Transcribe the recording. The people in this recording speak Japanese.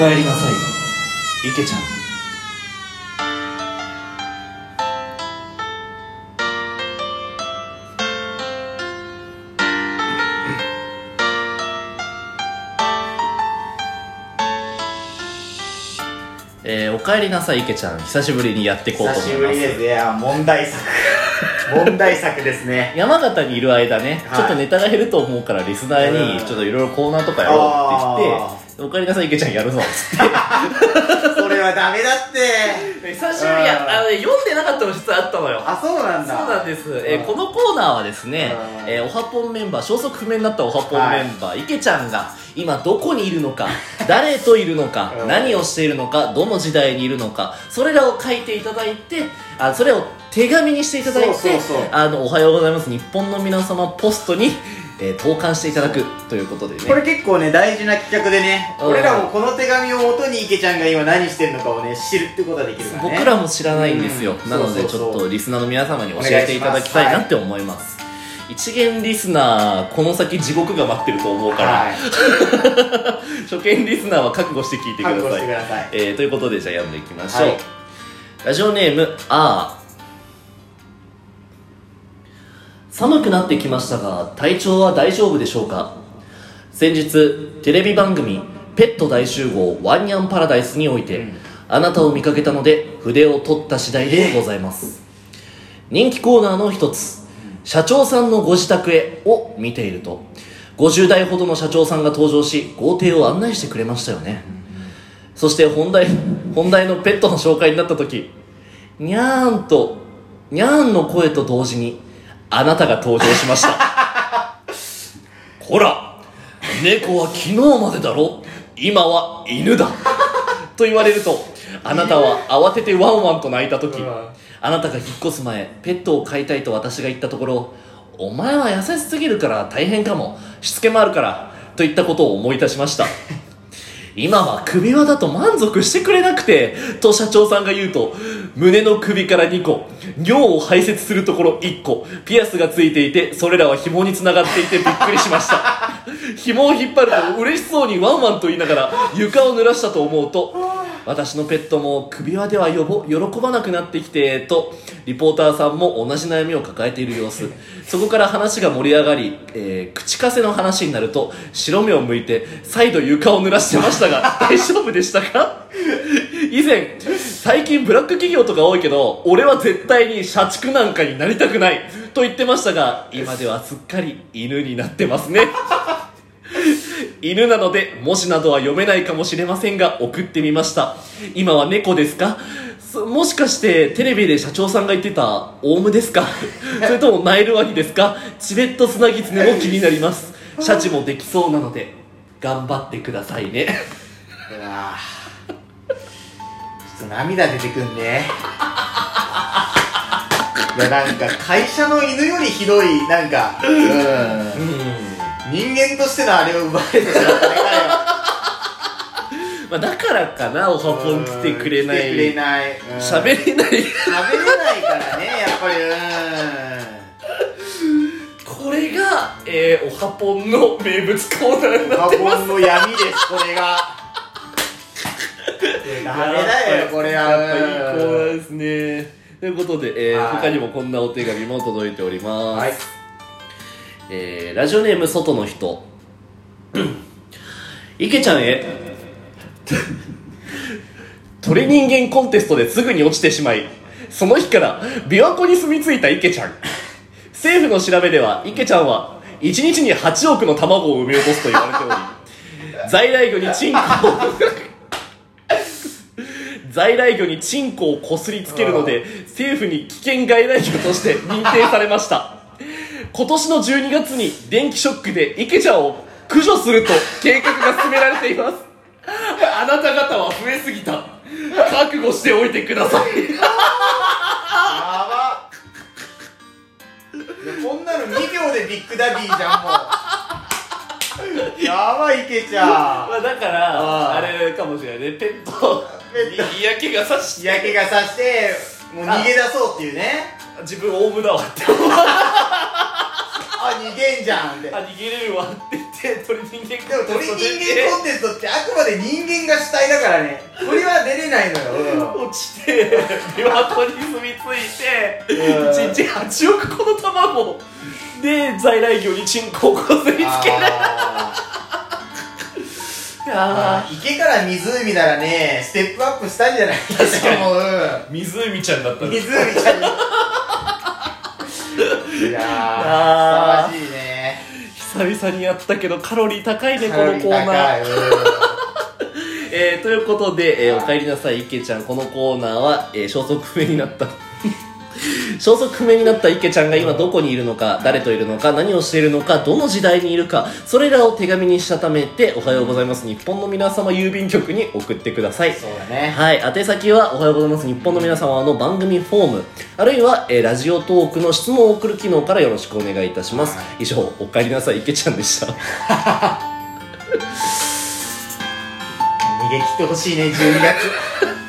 かえりなさい。池ちゃん。えー、おかえりなさい池ちゃん。久しぶりにやっていこうと久しぶ思います。りですいや問題作。問題作ですね。山形にいる間ね、はい。ちょっとネタが減ると思うからリスナーにうん。ちょっといろいろコーナーとかやろうって言って「おかえりなさい池ちゃんやるぞ」っつってそれはダメだって。久しぶりや。うん。あのね読んでなかったの実はあったのよ。あそうなんだ。そうなんです、えーこのコーナーはですね、うん。えーおはぽんメンバー消息不明になったおはぽんメンバー、池ちゃんが今どこにいるのか誰といるのか、うん。何をしているのかどの時代にいるのかそれらを書いていただいてあそれを手紙にしていただいてそうそうそう。あのおはようございます日本の皆様ポストに、えー投函していただくということでね。これ結構ね大事な企画でねうん。俺らもこの手紙をもとに池ちゃんが今何してるのかをね知るってことができるからね。僕らも知らないんですよ、うん。なのでちょっとリスナーの皆様に教えていただきたいなって思います。一元リスナーこの先地獄が待ってると思うから、はい。初見リスナーは覚悟して聞いてくだ覚悟さいしてください。えーということでじゃあ読んでいきましょう、はい。ラジオネームあー寒くなってきましたが体調は大丈夫でしょうか？先日テレビ番組「ペット大集合ワンニャンパラダイス」において、うん。あなたを見かけたので筆を取った次第でございます。人気コーナーの一つ「社長さんのご自宅へ」を見ていると。50代ほどの社長さんが登場し豪邸を案内してくれましたよね、そして本題本題のペットの紹介になった時にゃーんとにゃーんの声と同時にあなたが登場しました。こら猫は昨日までだろ。今は犬だ。と言われるとあなたは慌ててワンワンと泣いた時うん。あなたが引っ越す前ペットを飼いたいと私が言ったところお前は優しすぎるから大変かも。しつけもあるからといったことを思い出しました今は首輪だと満足してくれなくてと社長さんが言うと胸の首から2個尿を排泄するところ1個ピアスがついていてそれらは紐に繋がっていてびっくりしました。紐を引っ張ると嬉しそうにワンワンと言いながら床を濡らしたと思うと私のペットも首輪ではよぼ喜ばなくなってきてとリポーターさんも同じ悩みを抱えている様子。そこから話が盛り上がり、えー口かせの話になると白目を向いて再度床を濡らしてましたが 大丈夫でしたか？以前最近ブラック企業とか多いけど俺は絶対に社畜なんかになりたくないと言ってましたが今ではすっかり犬になってますね。犬なので文字などは読めないかもしれませんが送ってみました。今は猫ですか？そもしかしてテレビで社長さんが言ってたオウムですか？それともナイルワニですか？チベットスナギツネも気になります。シャチもできそうなので頑張ってくださいね。うわちょっと涙出てくんね。いやなんか会社の犬よりひどいなんか。うん。うん人間としてのあれを奪われてしまったねまあ、だからかなおはぽん来てくれな来てくれい。な い喋れない。喋れないからねやっぱり。これが、えー、おはぽんの名物コーナーにうんなってます。カポンの闇ですこれが。ダメだよこれはやっぱいいコーナーですね。ということで、えーはい。他にもこんなお手紙も届いております、はいえーラジオネーム外の人。池ちゃんへ。鳥人間コンテストですぐに落ちてしまいその日から琵琶湖に住み着いた池ちゃん。政府の調べでは池ちゃんは1日に8億の卵を産み落とすと言われており在来魚にチンコを 在来魚にチンコをこすりつけるので政府に危険外来魚として認定されました今年の12月に電気ショックで池ちゃんを駆除すると計画が進められています。あなた方は増えすぎた。覚悟しておいてください。やば。いやこんなの2秒でビッグダディじゃんもう。やばい池ちゃん。まあだからあーあれかもしれないね。ペットペットに嫌気がさして日焼けがさしてもう逃げ出そうっていうね。自分オウムだわって。あ逃げんじゃんって。あ逃げれるわって言ってて鳥人間でも鳥人間コンテストってあくまで人間が主体だからね。鳥は出れないのよ、落ちて琵琶湖に住み着いてうん1日8億個の卵で在来魚にチンコをこすりつけるあいー。や池から湖ならねステップアップしたんじゃない？かと思うー湖ちゃんだったんです湖ちゃん。にいやーあー。凄まじいね。久々にやったけどカロリー高いねこのコーナー。えー、ということで、えーおかえりなさい池ちゃん。このコーナーは、えー消息不明になった消息不明になった池ちゃんが今どこにいるのか誰といるのか何をしているのかどの時代にいるかそれらを手紙にしたためておはようございます日本の皆様郵便局に送ってください。そうだね。はい、宛先はおはようございます日本の皆様の番組フォームあるいは、えーラジオトークの質問を送る機能からよろしくお願いいたします、は以上おかえりなさい池ちゃんでした。逃げ切ってほしいね12月